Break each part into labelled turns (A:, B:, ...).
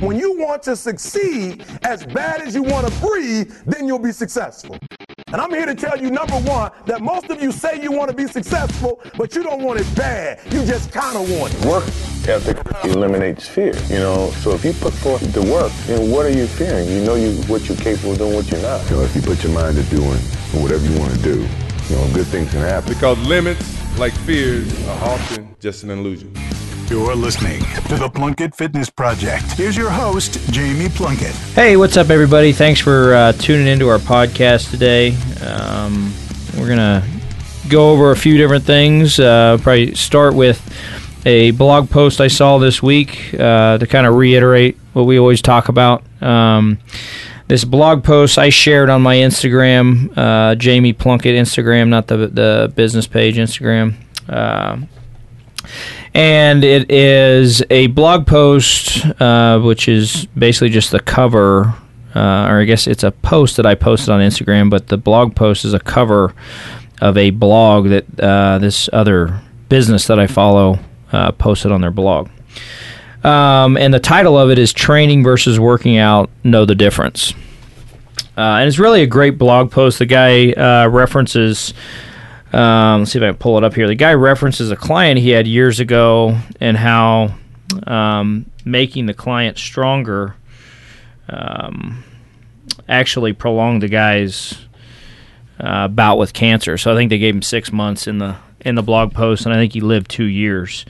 A: When you want to succeed as bad as you want to breathe, then you'll be successful. And I'm here to tell you, number one, that most of you say you want to be successful, but you don't want it bad. You just kind of want it.
B: Work ethic eliminates fear, you know. So if you put forth the work, then what are you fearing? You know you what you're capable of doing, what you're not.
C: You know, if you put your mind to doing whatever you want to do, you know, good things can happen.
D: Because limits, like fears, are often just an illusion.
E: You're listening to the Plunkett Fitness Project. Here's your host, Jamie Plunkett.
F: Hey, what's up, everybody? Thanks for uh, tuning into our podcast today. Um, we're going to go over a few different things. Uh, probably start with a blog post I saw this week uh, to kind of reiterate what we always talk about. Um, this blog post I shared on my Instagram, uh, Jamie Plunkett Instagram, not the the business page Instagram. And it is a blog post, uh, which is basically just the cover, uh, or I guess it's a post that I posted on Instagram, but the blog post is a cover of a blog that uh, this other business that I follow uh, posted on their blog. Um, and the title of it is Training versus Working Out Know the Difference. Uh, and it's really a great blog post. The guy uh, references um, let's see if I can pull it up here. The guy references a client he had years ago and how um, making the client stronger um, actually prolonged the guy's uh, bout with cancer. So I think they gave him six months in the in the blog post, and I think he lived two years.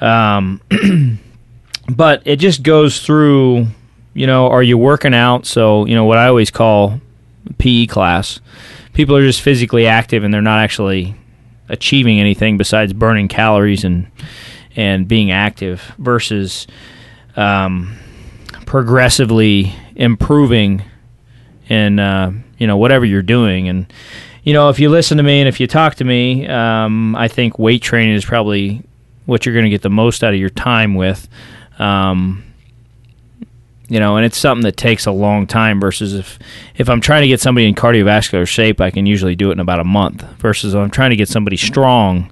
F: Um, but it just goes through. You know, are you working out? So you know what I always call PE class people are just physically active and they're not actually achieving anything besides burning calories and and being active versus um, progressively improving in uh, you know whatever you're doing. And you know if you listen to me and if you talk to me um, I think weight training is probably what you're going to get the most out of your time with. Um, you know, and it's something that takes a long time versus if if I'm trying to get somebody in cardiovascular shape, I can usually do it in about a month. Versus if I'm trying to get somebody strong,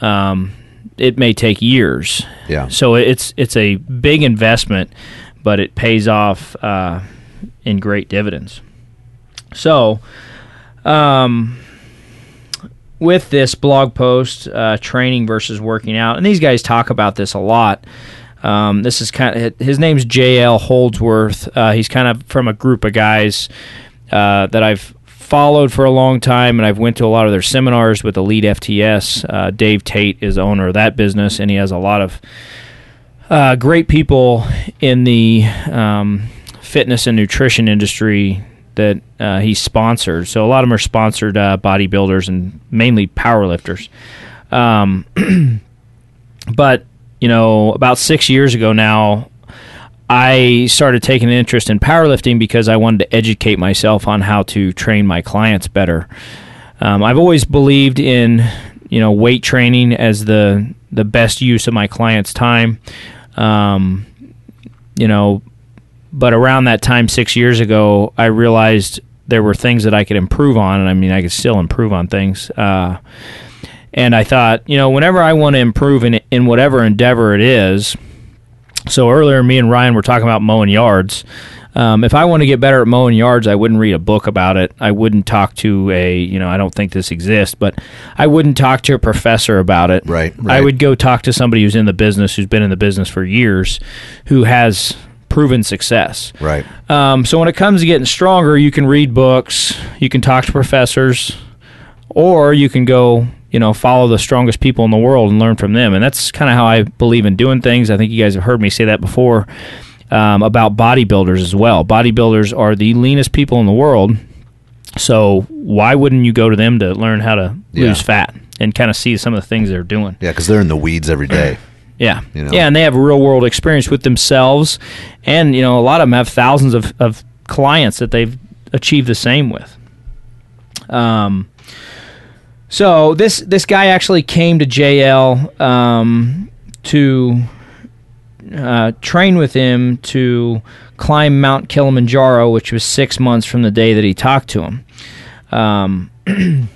F: um, it may take years.
G: Yeah.
F: So it's it's a big investment, but it pays off uh, in great dividends. So, um, with this blog post, uh, training versus working out, and these guys talk about this a lot. Um, this is kind of his name's J.L. Holdsworth. Uh, he's kind of from a group of guys uh, that I've followed for a long time, and I've went to a lot of their seminars with Elite FTS. Uh, Dave Tate is owner of that business, and he has a lot of uh, great people in the um, fitness and nutrition industry that uh, he's sponsored. So a lot of them are sponsored uh, bodybuilders and mainly powerlifters. Um, but you know, about six years ago now, I started taking an interest in powerlifting because I wanted to educate myself on how to train my clients better. Um, I've always believed in you know weight training as the the best use of my clients' time. Um, you know, but around that time, six years ago, I realized there were things that I could improve on, and I mean, I could still improve on things. Uh, and I thought, you know, whenever I want to improve in in whatever endeavor it is. So earlier, me and Ryan were talking about mowing yards. Um, if I want to get better at mowing yards, I wouldn't read a book about it. I wouldn't talk to a, you know, I don't think this exists, but I wouldn't talk to a professor about it.
G: Right, right.
F: I would go talk to somebody who's in the business, who's been in the business for years, who has proven success.
G: Right.
F: Um, so when it comes to getting stronger, you can read books, you can talk to professors, or you can go you know, follow the strongest people in the world and learn from them. And that's kind of how I believe in doing things. I think you guys have heard me say that before um, about bodybuilders as well. Bodybuilders are the leanest people in the world. So why wouldn't you go to them to learn how to
G: Yeah.
F: lose fat and kind of see some of the things they're doing?
G: Yeah, because they're in the weeds every day.
F: Yeah.
G: You know?
F: Yeah, and they have real world experience with themselves. And, you know, a lot of them have thousands of, of clients that they've achieved the same with. Um, so this this guy actually came to JL um, to uh, train with him to climb Mount Kilimanjaro, which was six months from the day that he talked to him. Um,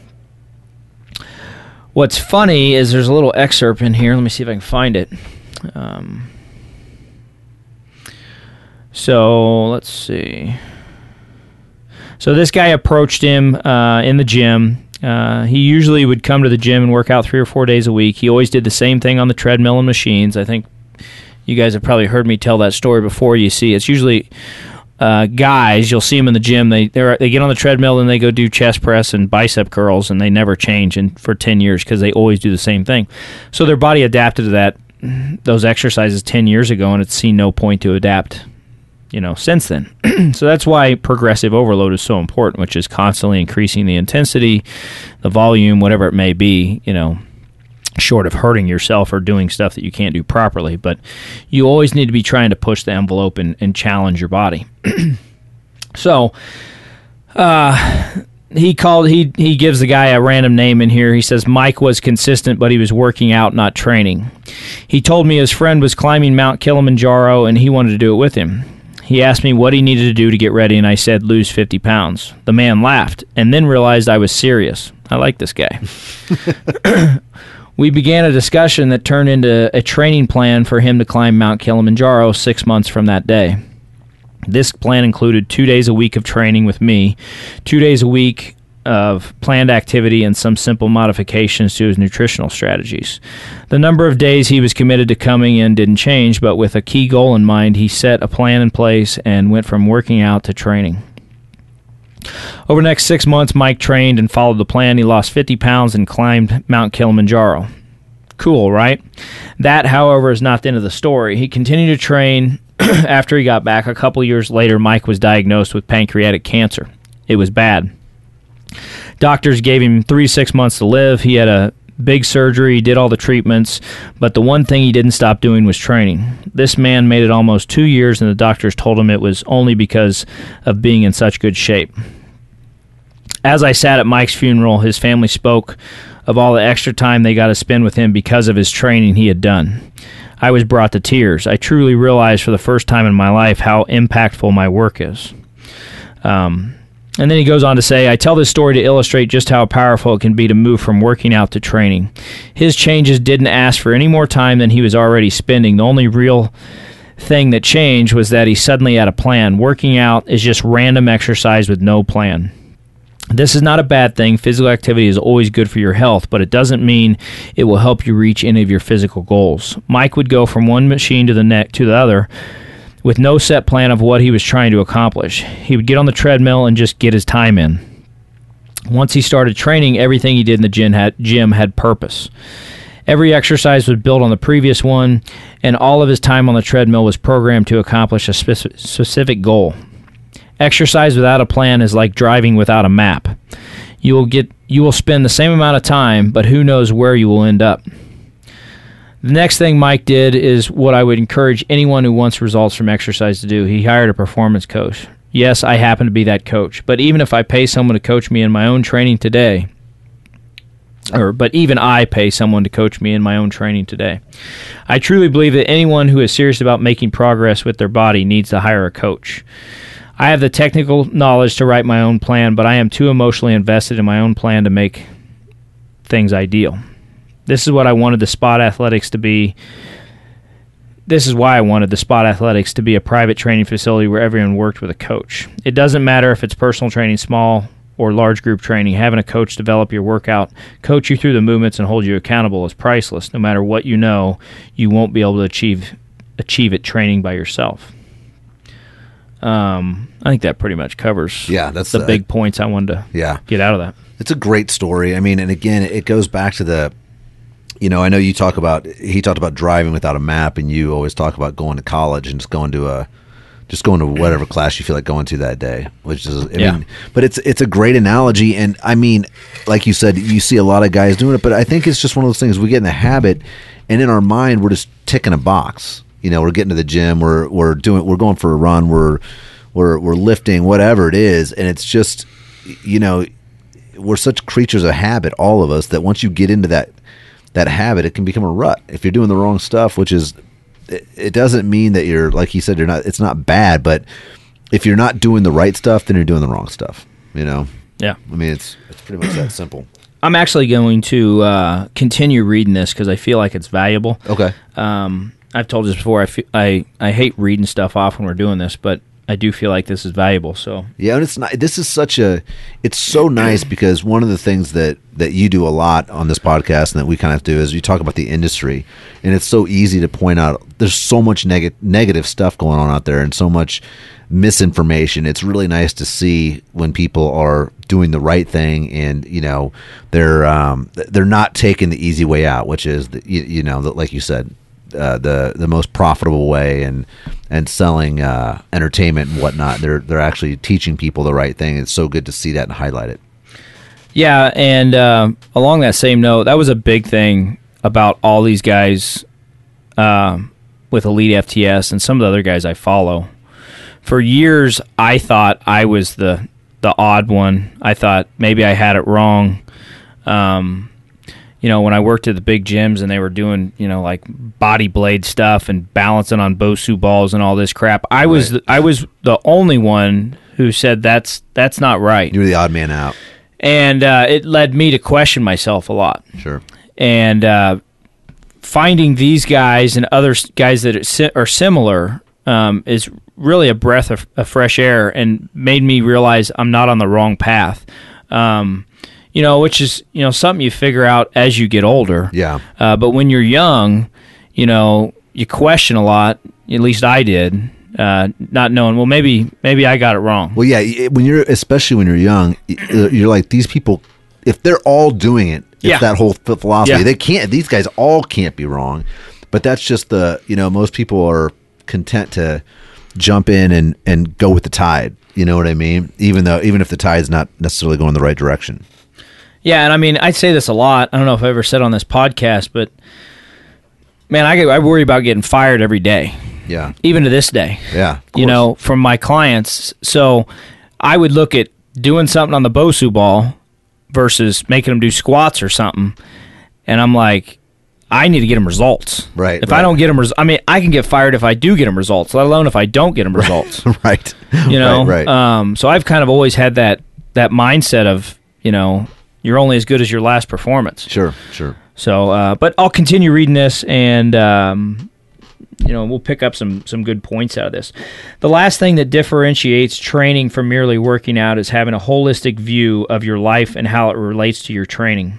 F: what's funny is there's a little excerpt in here. Let me see if I can find it. Um, So let's see. So this guy approached him uh, in the gym. Uh, he usually would come to the gym and work out three or four days a week. He always did the same thing on the treadmill and machines. I think you guys have probably heard me tell that story before. You see, it's usually uh, guys. You'll see them in the gym. They they get on the treadmill and they go do chest press and bicep curls, and they never change for ten years because they always do the same thing. So their body adapted to that those exercises ten years ago, and it's seen no point to adapt you know, since then. so that's why progressive overload is so important, which is constantly increasing the intensity, the volume, whatever it may be, you know, short of hurting yourself or doing stuff that you can't do properly. But you always need to be trying to push the envelope and, and challenge your body. so, uh, he called he he gives the guy a random name in here. He says Mike was consistent, but he was working out, not training. He told me his friend was climbing Mount Kilimanjaro and he wanted to do it with him. He asked me what he needed to do to get ready, and I said, lose 50 pounds. The man laughed and then realized I was serious. I like this guy. we began a discussion that turned into a training plan for him to climb Mount Kilimanjaro six months from that day. This plan included two days a week of training with me, two days a week of planned activity and some simple modifications to his nutritional strategies. The number of days he was committed to coming in didn't change, but with a key goal in mind, he set a plan in place and went from working out to training. Over the next six months, Mike trained and followed the plan. He lost 50 pounds and climbed Mount Kilimanjaro. Cool, right? That, however, is not the end of the story. He continued to train. After he got back, a couple years later, Mike was diagnosed with pancreatic cancer. It was bad. Doctors gave him three six months to live. He had a big surgery, did all the treatments, but the one thing he didn't stop doing was training. This man made it almost two years, and the doctors told him it was only because of being in such good shape. As I sat at Mike's funeral, his family spoke of all the extra time they got to spend with him because of his training he had done. I was brought to tears. I truly realized for the first time in my life how impactful my work is. Um, and then he goes on to say, I tell this story to illustrate just how powerful it can be to move from working out to training. His changes didn't ask for any more time than he was already spending. The only real thing that changed was that he suddenly had a plan. Working out is just random exercise with no plan. This is not a bad thing. Physical activity is always good for your health, but it doesn't mean it will help you reach any of your physical goals. Mike would go from one machine to the neck to the other with no set plan of what he was trying to accomplish. He would get on the treadmill and just get his time in. Once he started training, everything he did in the gym had, gym had purpose. Every exercise was built on the previous one, and all of his time on the treadmill was programmed to accomplish a specific goal. Exercise without a plan is like driving without a map. You will get you will spend the same amount of time, but who knows where you will end up. The next thing Mike did is what I would encourage anyone who wants results from exercise to do. He hired a performance coach. Yes, I happen to be that coach, but even if I pay someone to coach me in my own training today, or but even I pay someone to coach me in my own training today. I truly believe that anyone who is serious about making progress with their body needs to hire a coach. I have the technical knowledge to write my own plan, but I am too emotionally invested in my own plan to make things ideal. This is what I wanted the Spot Athletics to be. This is why I wanted the Spot Athletics to be a private training facility where everyone worked with a coach. It doesn't matter if it's personal training, small or large group training, having a coach develop your workout, coach you through the movements, and hold you accountable is priceless. No matter what you know, you won't be able to achieve achieve it training by yourself. Um, I think that pretty much covers.
G: Yeah, that's
F: the
G: the-
F: big points I wanted to
G: Yeah.
F: get out of that.
G: It's a great story. I mean, and again, it goes back to the, you know, I know you talk about he talked about driving without a map, and you always talk about going to college and just going to a, just going to whatever class you feel like going to that day. Which is, I
F: Yeah.
G: mean, but it's it's a great analogy, and I mean, like you said, you see a lot of guys doing it, but I think it's just one of those things we get in the habit, and in our mind, we're just ticking a box. You know, we're getting to the gym, we're we're doing, we're going for a run, we're we're we're lifting, whatever it is, and it's just, you know, we're such creatures of habit, all of us, that once you get into that that habit, it can become a rut. If you're doing the wrong stuff, which is, it, it doesn't mean that you're like you said, you're not. It's not bad, but if you're not doing the right stuff, then you're doing the wrong stuff. You know.
F: Yeah.
G: I mean, it's it's pretty much that simple.
F: I'm actually going to uh, continue reading this because I feel like it's valuable.
G: Okay.
F: Um, I've told this before. I, feel, I I hate reading stuff off when we're doing this, but I do feel like this is valuable. So
G: Yeah, and it's not. This is such a. It's so nice because one of the things that that you do a lot on this podcast and that we kind of do is you talk about the industry, and it's so easy to point out. There's so much neg- negative stuff going on out there, and so much misinformation. It's really nice to see when people are doing the right thing, and you know they're um, they're not taking the easy way out, which is the, you, you know the, like you said uh, the the most profitable way and and selling uh, entertainment and whatnot. They're they're actually teaching people the right thing. It's so good to see that and highlight it.
F: Yeah, and uh, along that same note, that was a big thing about all these guys um with Elite FTS and some of the other guys I follow. For years, I thought I was the the odd one. I thought maybe I had it wrong. Um, you know, when I worked at the big gyms and they were doing, you know, like body blade stuff and balancing on Bosu balls and all this crap, I was the, I was the only one who said that's that's not right
G: You're the odd man out.
F: and uh, it led me to question myself a lot.
G: Sure.
F: And uh, finding these guys and other guys that are, are similar um, is really a breath of, of fresh air, and made me realize I'm not on the wrong path. Um, you know, which is you know something you figure out as you get older.
G: Yeah.
F: Uh, but when you're young, you know, you question a lot. At least I did, uh, not knowing. Well, maybe maybe I got it wrong.
G: Well, yeah. When you're especially when you're young, uh, you're like these people. If they're all doing it, it's
F: Yeah.
G: that whole philosophy.
F: Yeah.
G: They can't. These guys all can't be wrong. But that's just the you know most people are content to jump in and and go with the tide. You know what I mean? Even though even if the tide's not necessarily going the right direction.
F: Yeah, and I mean, I say this a lot. I don't know if I ever said on this podcast, but man, I get, I worry about getting fired every day,
G: Yeah.
F: even to this day.
G: Yeah.
F: You know, from my clients. So I would look at doing something on the Bosu ball versus making them do squats or something, and I'm like, I need to get them results.
G: Right,
F: If
G: right.
F: I don't get them, res- I mean, I can get fired if I do get them results, let alone if I don't get them results.
G: right.
F: you know
G: Right. right.
F: um so i've kind of always had that that mindset of you know you're only as good as your last performance
G: sure. Sure.
F: so uh but i'll continue reading this and um you know we'll pick up some some good points out of this the last thing that differentiates training from merely working out is having a holistic view of your life and how it relates to your training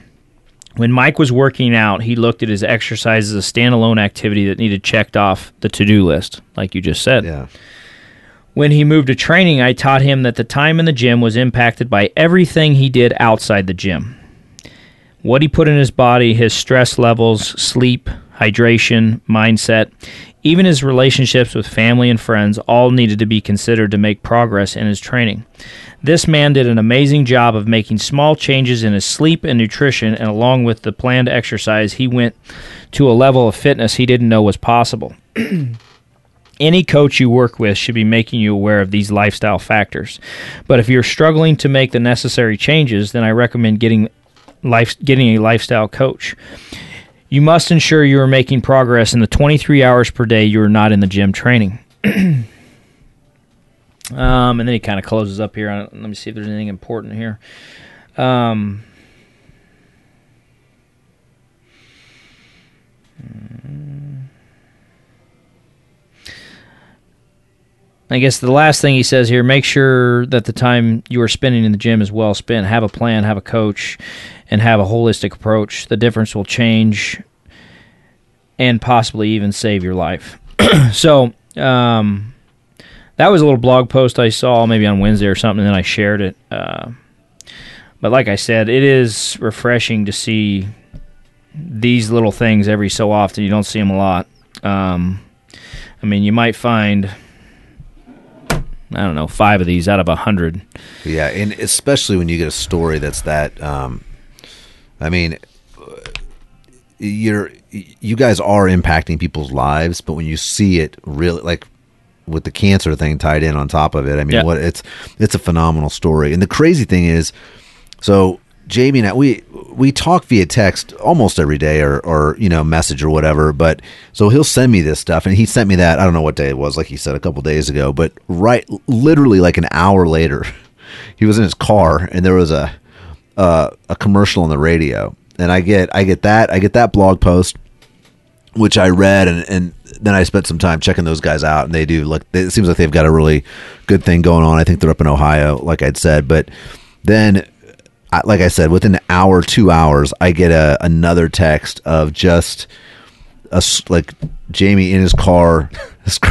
F: when Mike was working out, he looked at his exercise as a standalone activity that needed checked off the to-do list, like you just said.
G: Yeah.
F: When he moved to training, I taught him that the time in the gym was impacted by everything he did outside the gym. What he put in his body, his stress levels, sleep, hydration, mindset, even his relationships with family and friends all needed to be considered to make progress in his training. This man did an amazing job of making small changes in his sleep and nutrition, and along with the planned exercise, he went to a level of fitness he didn't know was possible. Any coach you work with should be making you aware of these lifestyle factors. But if you're struggling to make the necessary changes, then I recommend getting life getting a lifestyle coach. You must ensure you are making progress in the 23 hours per day you are not in the gym training. um, and then he kind of closes up here. Let me see if there's anything important here. Um, I guess the last thing he says here make sure that the time you are spending in the gym is well spent. Have a plan, have a coach, and have a holistic approach. The difference will change and possibly even save your life. so, um, that was a little blog post I saw maybe on Wednesday or something, and then I shared it. Uh, but like I said, it is refreshing to see these little things every so often. You don't see them a lot. Um, I mean, you might find I don't know five of these out of a hundred.
G: Yeah, and especially when you get a story that's that. Um, I mean, you're you guys are impacting people's lives, but when you see it really like with the cancer thing tied in on top of it, I mean,
F: Yeah.
G: what it's it's a phenomenal story. And the crazy thing is, so Jamie and I, we we talk via text almost every day or or you know message or whatever. But so he'll send me this stuff, and he sent me that I don't know what day it was, like he said a couple days ago. But right, literally like an hour later, he was in his car, and there was a uh, a commercial on the radio, and I get I get that I get that blog post, which I read, and and then I spent some time checking those guys out, and they do look. It seems like they've got a really good thing going on. I think they're up in Ohio, like I'd said. But then, like I said, within an hour, two hours, I get a another text of just a like Jamie in his car,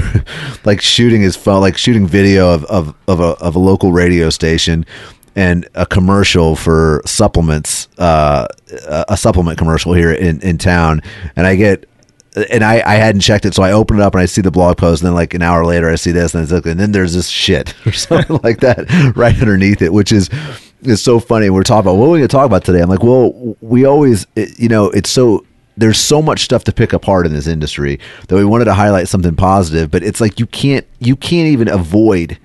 G: like shooting his phone, like shooting video of of of a, of a local radio station. And a commercial for supplements, uh, a supplement commercial here in, in town, and I get and I, I hadn't checked it, so I open it up and I see the blog post, and then like an hour later I see this, and it's like, and then there's this shit or something like that right underneath it, which is is so funny. We're talking about what are we to talk about today? I'm like, well, we always, it, you know, it's so there's so much stuff to pick apart in this industry that we wanted to highlight something positive, but it's like you can't you can't even avoid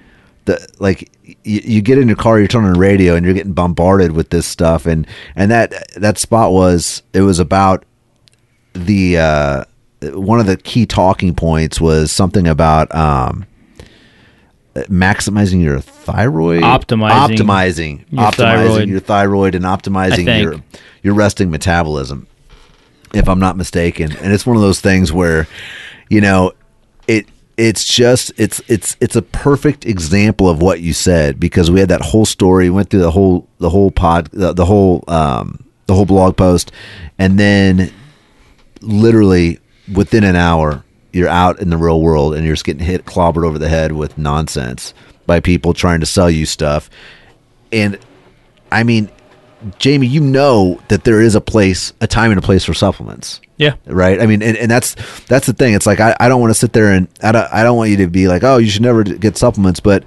G: the like you, you get in your car, you're turning the radio, and you're getting bombarded with this stuff, and and that that spot was it was about the uh, one of the key talking points was something about um, maximizing your thyroid,
F: Optimizing
G: optimizing,
F: your
G: optimizing
F: thyroid.
G: your thyroid, and optimizing your your resting metabolism. If I'm not mistaken, and it's one of those things where, you know, it it's just it's it's it's a perfect example of what you said because we had that whole story went through the whole the whole pod the, the whole um the whole blog post and then literally within an hour you're out in the real world and you're just getting hit clobbered over the head with nonsense by people trying to sell you stuff. And i mean jamie you know that there is a place a time and a place for supplements.
F: Yeah.
G: right? I mean and, and that's that's the thing. It's like i, I don't want to sit there and I don't, I don't want you to be like oh you should never get supplements but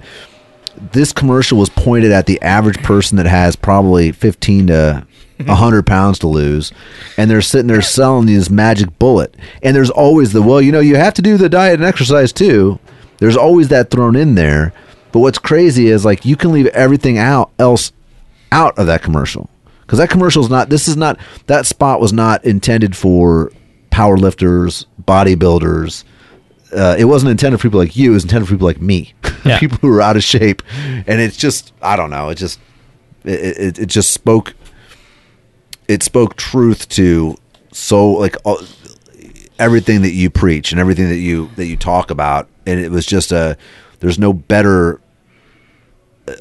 G: this commercial was pointed at the average person that has probably 15 to 100 pounds to lose and they're sitting there selling you this magic bullet and there's always the well you know you have to do the diet and exercise too there's always that thrown in there but what's crazy is like you can leave everything out else out of that commercial because that commercial is not this is not that spot was not intended for power lifters bodybuilders uh, it wasn't intended for people like you. It was intended for people like me,
F: Yeah.
G: people who are out of shape. And it's just, I don't know. It just, it, it, it just spoke, it spoke truth to so like all, everything that you preach and everything that you that you talk about. And it was just a, there's no better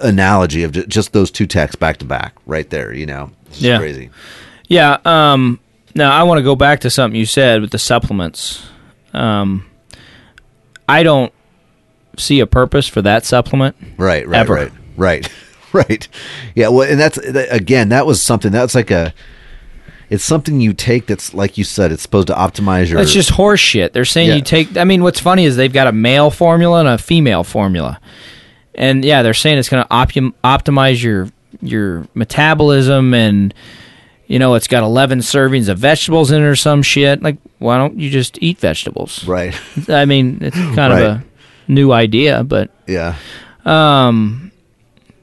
G: analogy of ju- just those two texts back to back right there. You know, it's
F: Yeah.
G: crazy.
F: Yeah. Um, now I want to go back to something you said with the supplements. Um, I don't see a purpose for that supplement.
G: Right, right,
F: Ever.
G: right, right, right. Yeah, well, and that's again, that was something that's like a. It's something you take that's like you said. It's supposed to optimize your.
F: It's just horse shit. They're saying
G: Yeah.
F: you take. I mean, what's funny is they've got a male formula and a female formula, and yeah, they're saying it's going to optim- optimize your your metabolism, and you know it's got eleven servings of vegetables in it or some shit. Like, why don't you just eat vegetables?
G: right.
F: I mean, it's kind
G: Right.
F: of a new idea, but
G: Yeah, um,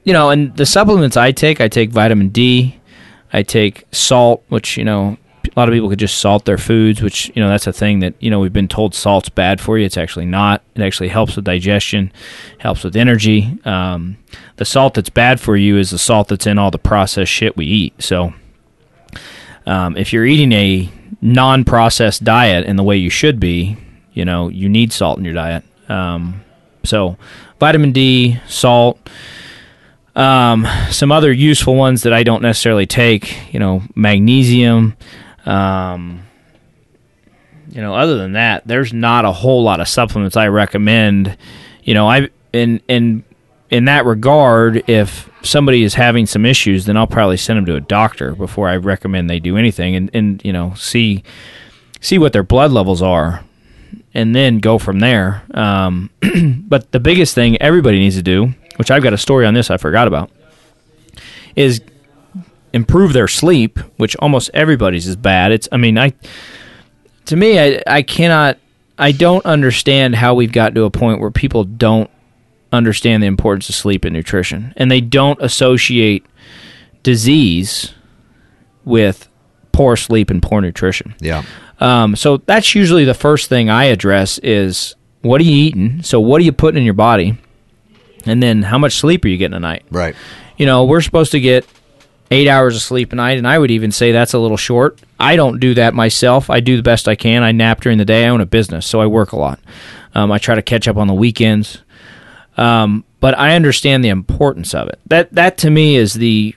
F: you know, and the supplements I take, I take vitamin D, I take salt, which you know a lot of people could just salt their foods, which you know that's a thing that you know we've been told salt's bad for you. It's actually not. It actually helps with digestion, helps with energy. Um, the salt that's bad for you is the salt that's in all the processed shit we eat. So, um, if you're eating a non-processed diet in the way you should be, you know you need salt in your diet. Um, so, vitamin D, salt. Um, some other useful ones that I don't necessarily take, you know, magnesium. Um, you know, other than that, there's not a whole lot of supplements I recommend. You know, I in in in that regard, if somebody is having some issues, then I'll probably send them to a doctor before I recommend they do anything, and and you know, see see what their blood levels are, and then go from there. Um, but the biggest thing everybody needs to do, which I've got a story on this I forgot about, is improve their sleep, which almost everybody's is bad. It's I mean, I to me I I cannot I don't understand how we've got to a point where people don't understand the importance of sleep and nutrition and they don't associate disease with poor sleep and poor nutrition.
G: yeah,
F: Um, so that's usually the first thing I address is what are you eating? So what are you putting in your body? And then how much sleep are you getting a night?
G: right.
F: You know, we're supposed to get eight hours of sleep a night, and I would even say that's a little short. I don't do that myself. I do the best I can. I nap during the day. I own a business, so I work a lot. Um, I try to catch up on the weekends. Um, but I understand the importance of it. That that to me is the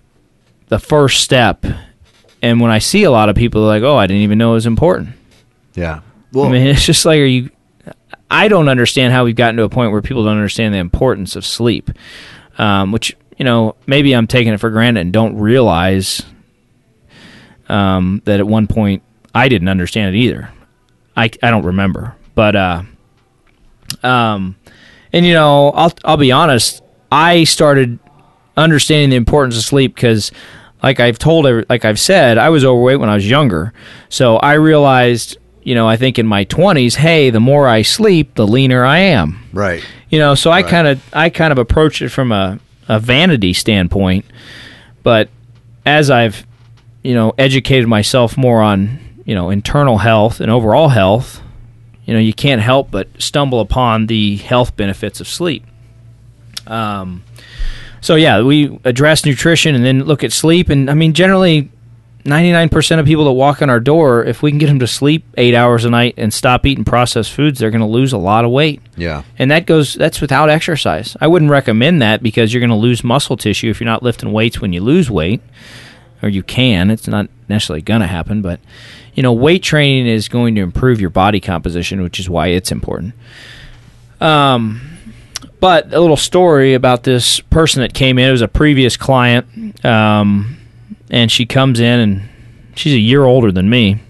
F: the first step. And when I see a lot of people like, "Oh, I didn't even know it was important."
G: Yeah.
F: Well, I mean, it's just like, are you? I don't understand how we've gotten to a point where people don't understand the importance of sleep, um, which you know maybe I'm taking it for granted and don't realize um, that at one point I didn't understand it either. I I don't remember, but uh, um, and you know I'll I'll be honest, I started understanding the importance of sleep because like I've told like I've said I was overweight when I was younger so I realized you know I think in my 20s hey the more I sleep the leaner I am
G: Right.
F: you know so I kind of I kind of approached it from a, a vanity standpoint but as I've you know educated myself more on you know internal health and overall health you know you can't help but stumble upon the health benefits of sleep um, so yeah, we address nutrition and then look at sleep. And I mean, generally, ninety nine percent of people that walk in our door, if we can get them to sleep eight hours a night and stop eating processed foods, they're going to lose a lot of weight.
G: Yeah.
F: And that goes that's without exercise. I wouldn't recommend that because you're going to lose muscle tissue if you're not lifting weights when you lose weight, or you can. It's not necessarily going to happen, but you know, weight training is going to improve your body composition, which is why it's important. Um, but a little story about this person that came in. It was a previous client, um, and she comes in and she's a year older than me.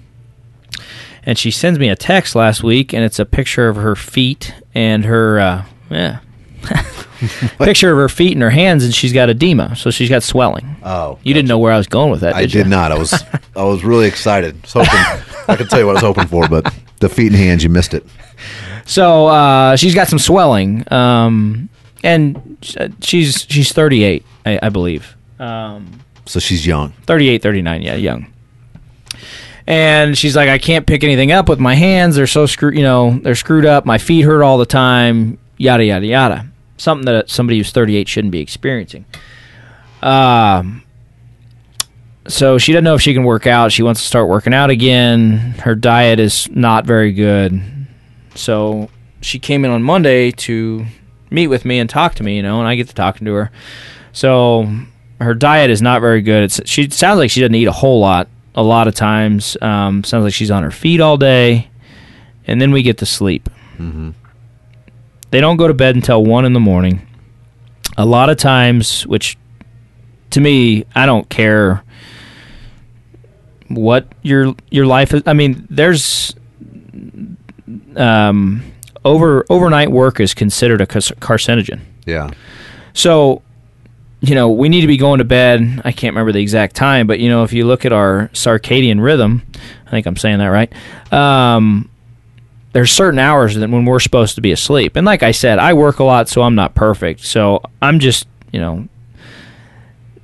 F: And she sends me a text last week, and it's a picture of her feet and her, uh, yeah, picture of her feet and her hands, and she's got edema, so she's got swelling.
G: Oh.
F: You didn't know where I was going with that,
G: I
F: did,
G: did
F: you?
G: not. I was I was really excited. I was hoping I could tell you what I was hoping for, but the feet and hands, you missed it.
F: So uh, she's got some swelling, um, and she's she's 38, I, I believe. Um,
G: So she's young.
F: 38, 39, yeah, young. And she's like, I can't pick anything up with my hands. They're so screwed, you know, they're screwed up. My feet hurt all the time. Yada yada yada. Something that somebody who's 38 shouldn't be experiencing. Um. So she doesn't know if she can work out. She wants to start working out again. Her diet is not very good. So she came in on Monday to meet with me and talk to me, you know, and I get to talking to her. So her diet is not very good. It's she sounds like she doesn't eat a whole lot. A lot of times, um, sounds like she's on her feet all day, and then we get to sleep. They don't go to bed until one in the morning. A lot of times, which to me, I don't care what your your life is. I mean, there's um, over overnight work is considered a carcinogen.
G: Yeah.
F: So, you know, we need to be going to bed. I can't remember the exact time, but you know, if you look at our circadian rhythm, I think I'm saying that right. Um, there's certain hours that when we're supposed to be asleep. And like I said, I work a lot, so I'm not perfect. So I'm just, you know,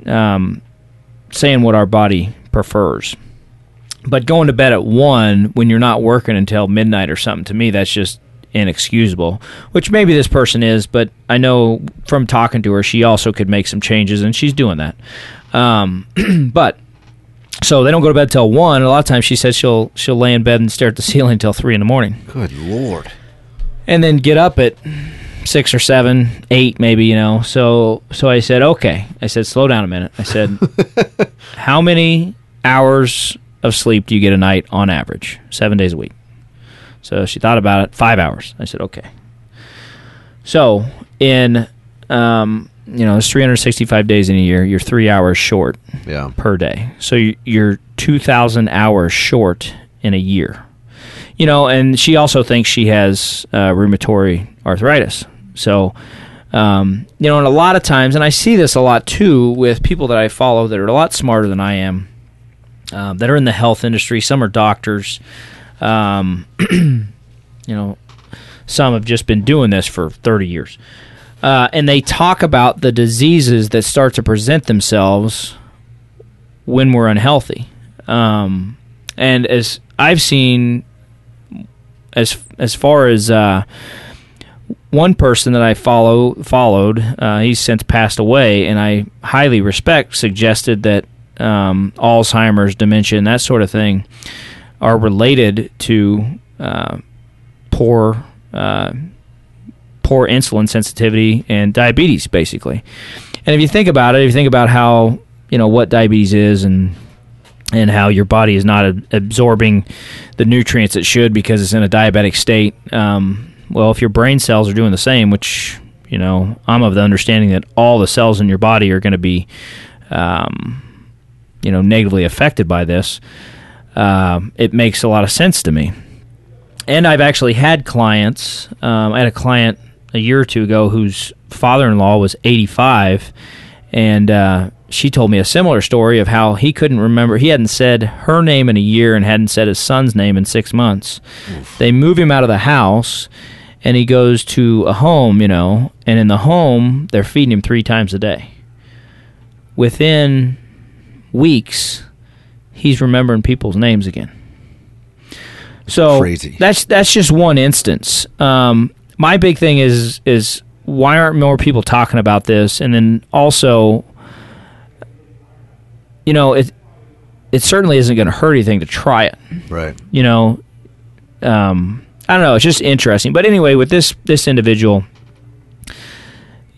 F: um, saying what our body prefers. But going to bed at one when you're not working until midnight or something, to me, that's just inexcusable. Which maybe this person is, but I know from talking to her, she also could make some changes, and she's doing that. Um, but so they don't go to bed till one. A lot of times, she says she'll she'll lay in bed and stare at the ceiling until three in the morning
G: Good lord.
F: and then get up at six or seven, eight, maybe. You know. So so I said, okay. I said, slow down a minute. I said, how many hours of sleep do you get a night on average? Seven days a week. So she thought about it. Five hours. I said, okay. So in um, you know, there's 365 days in a year. You're three hours short
G: Yeah.
F: per day. So you- you're 2,000 hours short in a year. You know, and she also thinks she has uh, rheumatoid arthritis. So, um, you know, and a lot of times, and I see this a lot too with people that I follow that are a lot smarter than I am, um, that are in the health industry. Some are doctors. Um, you know, some have just been doing this for 30 years. Uh, and they talk about the diseases that start to present themselves when we're unhealthy. Um, and as I've seen, as as far as uh, one person that I follow followed, uh, he's since passed away, and I highly respect, suggested that um, Alzheimer's, dementia, and that sort of thing are related to uh, poor uh, poor insulin sensitivity and diabetes, basically. And if you think about it, if you think about how you know what diabetes is and and how your body is not ab- absorbing the nutrients it should because it's in a diabetic state. Um, well, if your brain cells are doing the same, which you know, I'm of the understanding that all the cells in your body are going to be, um, you know, negatively affected by this. Uh, it makes a lot of sense to me. And I've actually had clients. Um, I had a client a year or two ago whose father-in-law was 85, and uh, she told me a similar story of how he couldn't remember. He hadn't said her name in a year and hadn't said his son's name in six months. They move him out of the house, and he goes to a home, you know, and in the home they're feeding him three times a day. Within weeks, he's remembering people's names again. So
G: Crazy.
F: That's that's just one instance. Um, my big thing is is why aren't more people talking about this? And then also, you know, it it certainly isn't going to hurt anything to try it.
G: Right.
F: You know, um, I don't know. It's just interesting. But anyway, with this this individual,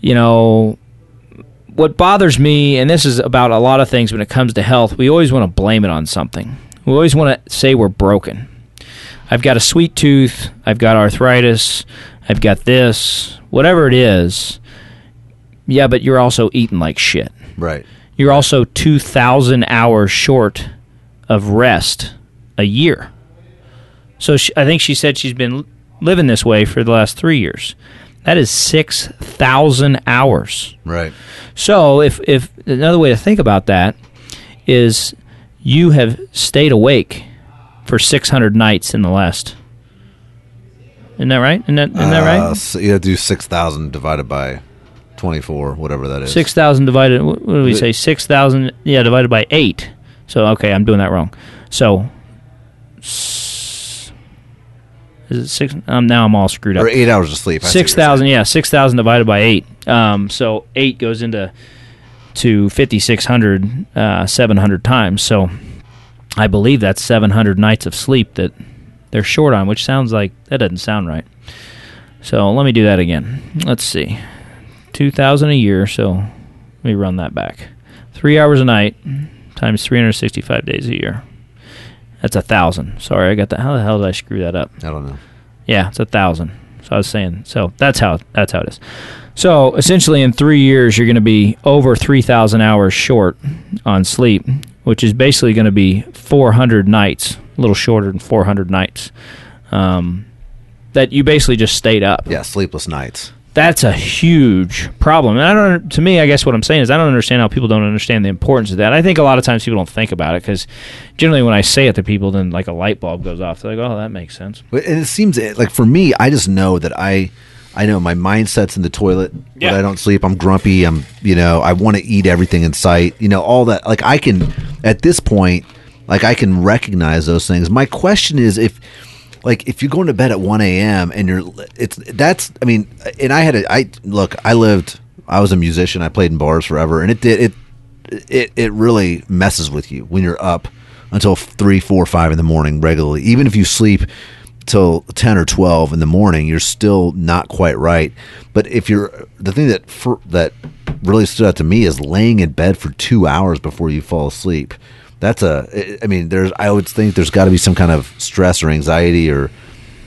F: you know, what bothers me, and this is about a lot of things when it comes to health, we always want to blame it on something. We always want to say we're broken. I've got a sweet tooth. I've got arthritis. I've got this. Whatever it is. Yeah, but you're also eating like shit.
G: Right.
F: You're also 2,000 hours short of rest a year. So she, I think she said she's been living this way for the last three years. That is 6,000 hours.
G: Right.
F: So if, if another way to think about that is you have stayed awake for 600 nights in the last. Isn't that right? Isn't that, isn't that
G: Uh,
F: right?
G: so to do six thousand divided by twenty-four, whatever that is.
F: 6,000 divided, what do we say? 6,000, yeah, divided by 8. So, okay, I'm doing that wrong. So, is it 6? Um, now I'm all screwed up.
G: or eight hours of sleep. I you're
F: 6,000, yeah, 6,000 divided by 8. Um, so, 8 goes into to 5,600, uh, 700 times. So, I believe that's 700 nights of sleep that they're short on, which sounds like, that doesn't sound right. So, let me do that again. Let's see. 2000 a year so let me run that back three hours a night times 365 days a year that's a thousand sorry i got that how the hell did i screw that up.
G: I don't know.
F: yeah it's a thousand so i was saying so that's how that's how it is so essentially in three years you're going to be over 3000 hours short on sleep which is basically going to be 400 nights a little shorter than 400 nights um, that you basically just stayed up
G: Yeah, sleepless nights.
F: That's a huge problem. And I don't. To me, I guess what I'm saying is I don't understand how people don't understand the importance of that. I think a lot of times people don't think about it because generally when I say it to people, then like a light bulb goes off. They're like, "Oh, that makes sense."
G: But- And it seems eh, like for me, I just know that I, I know my mindset's in the toilet.
F: Yeah.
G: When I don't sleep, I'm grumpy. I'm, you know, I want to eat everything in sight. You know, all that. Like I can, at this point, like I can recognize those things. My question is if. Like if you're going to bed at 1 a.m. and you're, it's that's. I mean, and I had a. I look. I lived. I was a musician. I played in bars forever, and it did it. It it really messes with you when you're up until three, four, five in the morning regularly. Even if you sleep till 10 or 12 in the morning you're still not quite right but if you're the thing that for, that really stood out to me is laying in bed for two hours before you fall asleep that's a i mean there's i would think there's got to be some kind of stress or anxiety or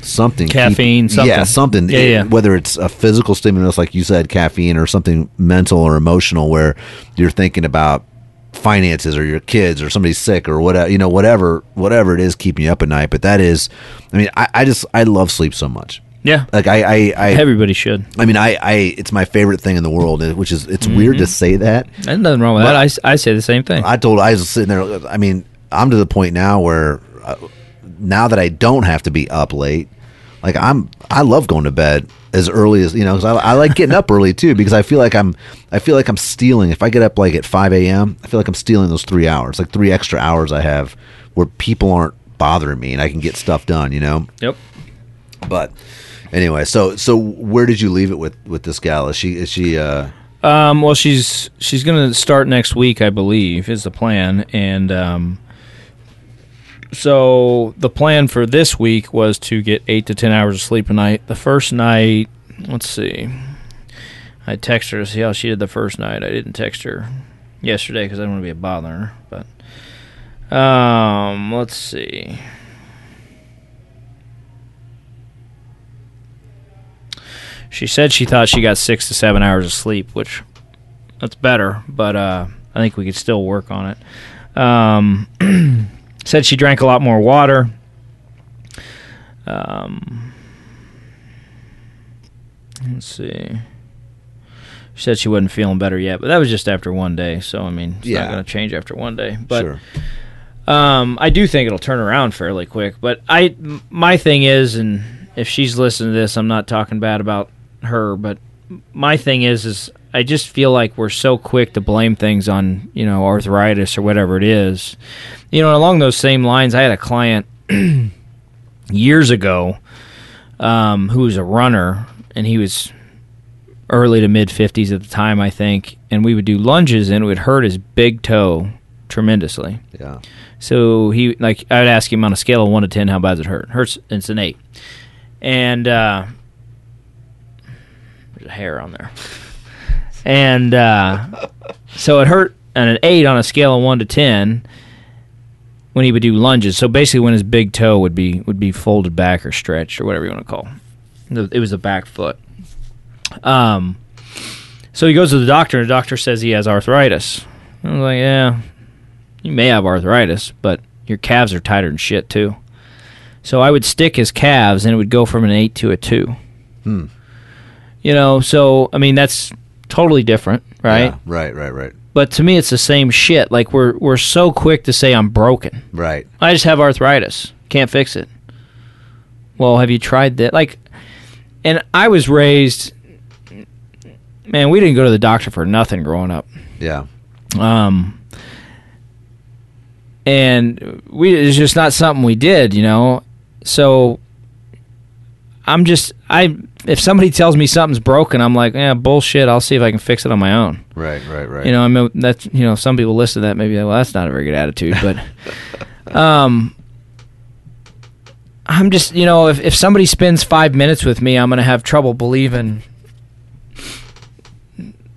G: something keep-
F: Caffeine, something.
G: yeah something
F: Yeah, yeah.
G: whether it's a physical stimulus like you said caffeine or something mental or emotional where you're thinking about finances or your kids or somebody's sick or whatever you know whatever whatever it is keeping you up at night but that is i mean i, I just i love sleep so much
F: Yeah,
G: like i i, I
F: everybody should.
G: I mean, I, I, it's my favorite thing in the world, which is, it's weird
F: Mm-hmm.
G: to say that.
F: There's nothing wrong with that. I, I say the same thing.
G: I told, I was sitting there. I mean, I'm to the point now where, uh, now that I don't have to be up late, like I'm, I love going to bed as early as you know, 'cause I, I like getting up early too because I feel like I'm, I feel like I'm stealing. If I get up like at 5 a.m., I feel like I'm stealing those three hours, like three extra hours I have where people aren't bothering me and I can get stuff done. You know.
F: yep.
G: But anyway, so so where did you leave it with with this gal? Is she is she uh
F: Um, well, she's she's to start next week, I believe, is the plan, and um, so the plan for this week was to get eight to ten hours of sleep a night. The first night, let's see, I texted her to see how she did the first night. I didn't text her yesterday because I didn't want to be a bother, but um, let's see. She said she thought she got six to seven hours of sleep, which that's better, but uh, I think we could still work on it. Um, said she drank a lot more water. Um, let's see. She said she wasn't feeling better yet, but that was just after one day. So I mean, it's
G: Yeah.
F: not going to change after one day. But
G: sure.
F: um, I do think it'll turn around fairly quick. But I, m- my thing is, and if she's listening to this, I'm not talking bad about her, but my thing is, is I just feel like we're so quick to blame things on you know arthritis or whatever it is. You know, along those same lines, I had a client years ago um, who was a runner, and he was early to mid 50s at the time, I think, and we would do lunges, and it would hurt his big toe tremendously.
G: Yeah.
F: So he like I would ask him on a scale of one to ten, how bad does it hurt? Hurts. It's an eight, and uh, hair on there, and uh, so it hurt on an eight on a scale of one to ten when he would do lunges. So basically, when his big toe would be would be folded back or stretched or whatever you want to call. It It was the back foot. Um, so he goes to the doctor, and the doctor says he has arthritis. I was like, yeah, you may have arthritis, but your calves are tighter than shit too. So I would stick his calves, and it would go from an eight to a two.
G: Hmm.
F: You know, so I mean that's totally different, right?
G: Yeah, right. Right. Right.
F: But to me, it's the same shit. Like we're we're so quick to say I'm broken.
G: Right.
F: I just have arthritis. Can't fix it. Well, have you tried that? Like, and I was raised. Man, we didn't go to the doctor for nothing growing up.
G: Yeah.
F: Um, and we it's just not something we did, you know. So I'm just I if somebody tells me something's broken, I'm like, yeah, bullshit. I'll see if I can fix it on my own.
G: Right. Right. Right.
F: You know, I mean that's you know some people listen to that maybe well that's not a very good attitude, but um. I'm just, you know, if, if somebody spends five minutes with me, I'm going to have trouble believing,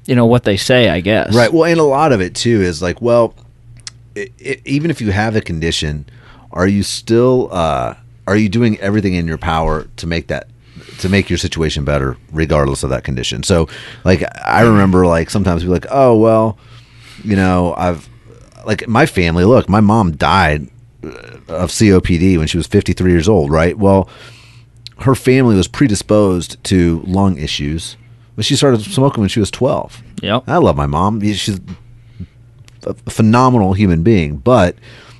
F: you know, what they say, I guess.
G: Right. Well, and a lot of it too is like, well, i i even if you have a condition, are you still uh, are you doing everything in your power to make that to make your situation better, regardless of that condition? So, like, I remember like sometimes people like, oh well, you know, I've like my family. Look, my mom died uh, of COPD when she was 53 years old. Right. Well, her family was predisposed to lung issues. But she started smoking when she was 12.
F: Yeah.
G: I love my mom. She's a phenomenal human being, but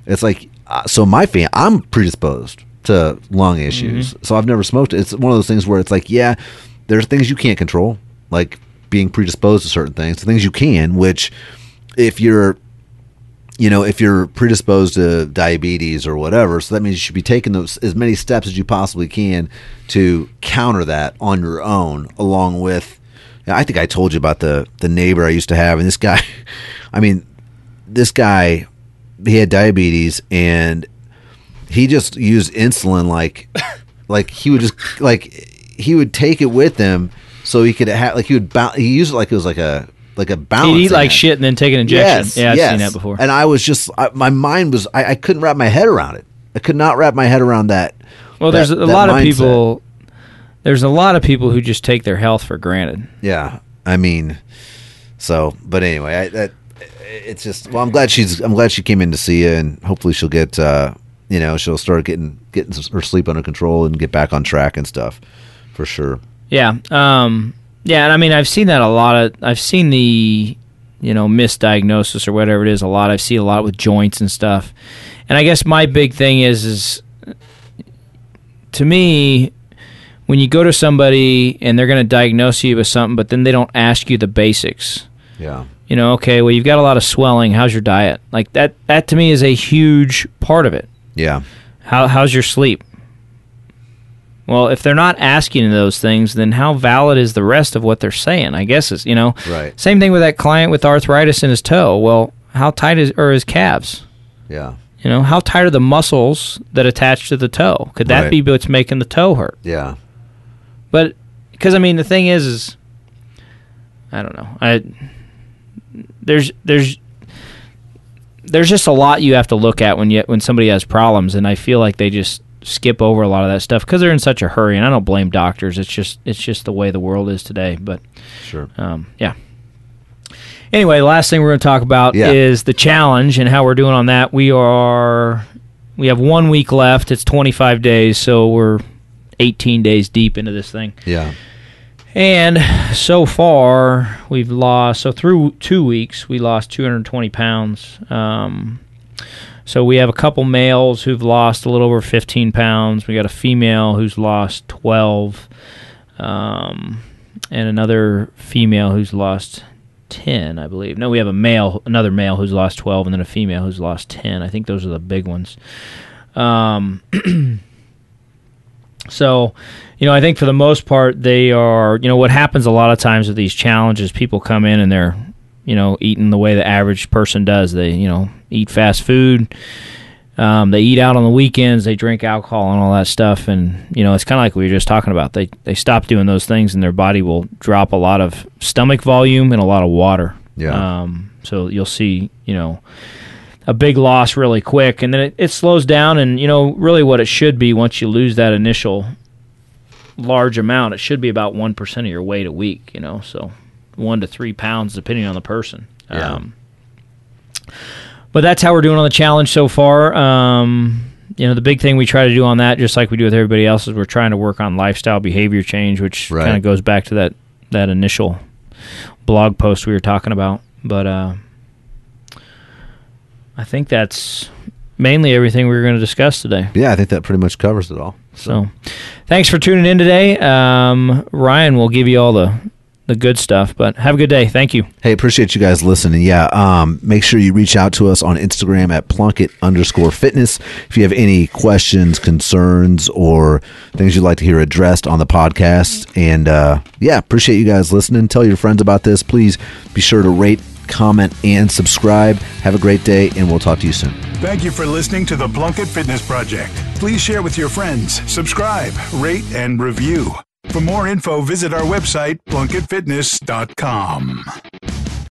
G: it's like uh, so my fam I'm predisposed to lung issues. Mm-hmm. So I've never smoked. It's one of those things where it's like, yeah, there's things you can't control, like being predisposed to certain things. The things you can, which if you're you know, if you're predisposed to diabetes or whatever, so that means you should be taking those as many steps as you possibly can to counter that on your own, along with. I think I told you about the the neighbor I used to have, and this guy. I mean, this guy, he had diabetes, and he just used insulin like, like he would just like he would take it with him so he could have like he would bounce. He used it like it was like a like a balance.
F: He'd eat like shit and then take an injection.
G: Yes,
F: yeah, I've
G: yes.
F: seen that before.
G: And I was just, I, my mind was, I, I couldn't wrap my head around it. I could not wrap my head around that.
F: well, there's a
G: that
F: lot of people. There's a lot of people who just take their health for granted.
G: Yeah, I mean, so, but anyway, I, that it's just. Well, I'm glad she's. I'm glad she came in to see you, and hopefully she'll get. uh You know, she'll start getting getting her sleep under control and get back on track and stuff, for sure.
F: Yeah. Um, yeah, and I mean, I've seen that a lot of. I've seen the, you know, misdiagnosis or whatever it is a lot. I've seen a lot with joints and stuff. And I guess my big thing is, is to me, when you go to somebody and they're going to diagnose you with something, but then they don't ask you the basics.
G: Yeah.
F: You know, okay, well, you've got a lot of swelling. How's your diet? Like that. That to me is a huge part of it.
G: Yeah.
F: How how's your sleep? Well, if they're not asking those things, then how valid is the rest of what they're saying? I guess is you know.
G: Right.
F: Same thing with that client with arthritis in his toe. Well, how tight is are his calves?
G: Yeah.
F: You know, how tight are the muscles that attach to the toe? Could that
G: Right.
F: be what's making the toe hurt?
G: Yeah.
F: But because I mean, the thing is, is I don't know. I there's there's there's just a lot you have to look at when you when somebody has problems, and I feel like they just skip over a lot of that stuff because they're in such a hurry. And I don't blame doctors. It's just it's just the way the world is today. But
G: Sure.
F: um, yeah. Anyway, the last thing we're going to talk about
G: Yeah.
F: is the challenge and how we're doing on that. We are we have one week left. It's 25 days, so we're 18 days deep into this thing.
G: Yeah.
F: And so far, we've lost. So through two weeks, we lost 220 pounds. Um, so we have a couple males who've lost a little over 15 pounds. We got a female who's lost 12, um, and another female who's lost 10, I believe. No, we have a male, another male who's lost 12, and then a female who's lost 10. I think those are the big ones. Um, so, you know, I think for the most part, they are, you know, what happens a lot of times with these challenges, people come in and they're, you know, eating the way the average person does. They, you know, eat fast food. Um, they eat out on the weekends. They drink alcohol and all that stuff. And, you know, it's kind of like we were just talking about. They, they stop doing those things and their body will drop a lot of stomach volume and a lot of water.
G: Yeah.
F: Um, so you'll see, you know, a big loss really quick, and then it, it slows down. And you know, really, what it should be once you lose that initial large amount, it should be about one percent of your weight a week. You know, so one to three pounds, depending on the person.
G: Yeah.
F: Um, but that's how we're doing on the challenge so far. Um, you know, the big thing we try to do on that, just like we do with everybody else, is we're trying to work on lifestyle behavior change, which
G: Right.
F: kind of goes back to that that initial blog post we were talking about. But uh, I think that's mainly everything we were going to discuss today.
G: Yeah, I think that pretty much covers it all.
F: So, thanks for tuning in today. Um, Ryan will give you all the the good stuff. But have a good day. Thank you.
G: Hey, appreciate you guys listening. Yeah, um, make sure you reach out to us on Instagram at Plunkett underscore fitness. If you have any questions, concerns, or things you'd like to hear addressed on the podcast. And uh, yeah, appreciate you guys listening. Tell your friends about this. Please be sure to rate, comment, and subscribe. Have a great day, and we'll talk to you soon.
E: Thank you for listening to the Plunkett Fitness Project. Please share with your friends, subscribe, rate, and review. For more info, visit our website, plunkettfitness.com.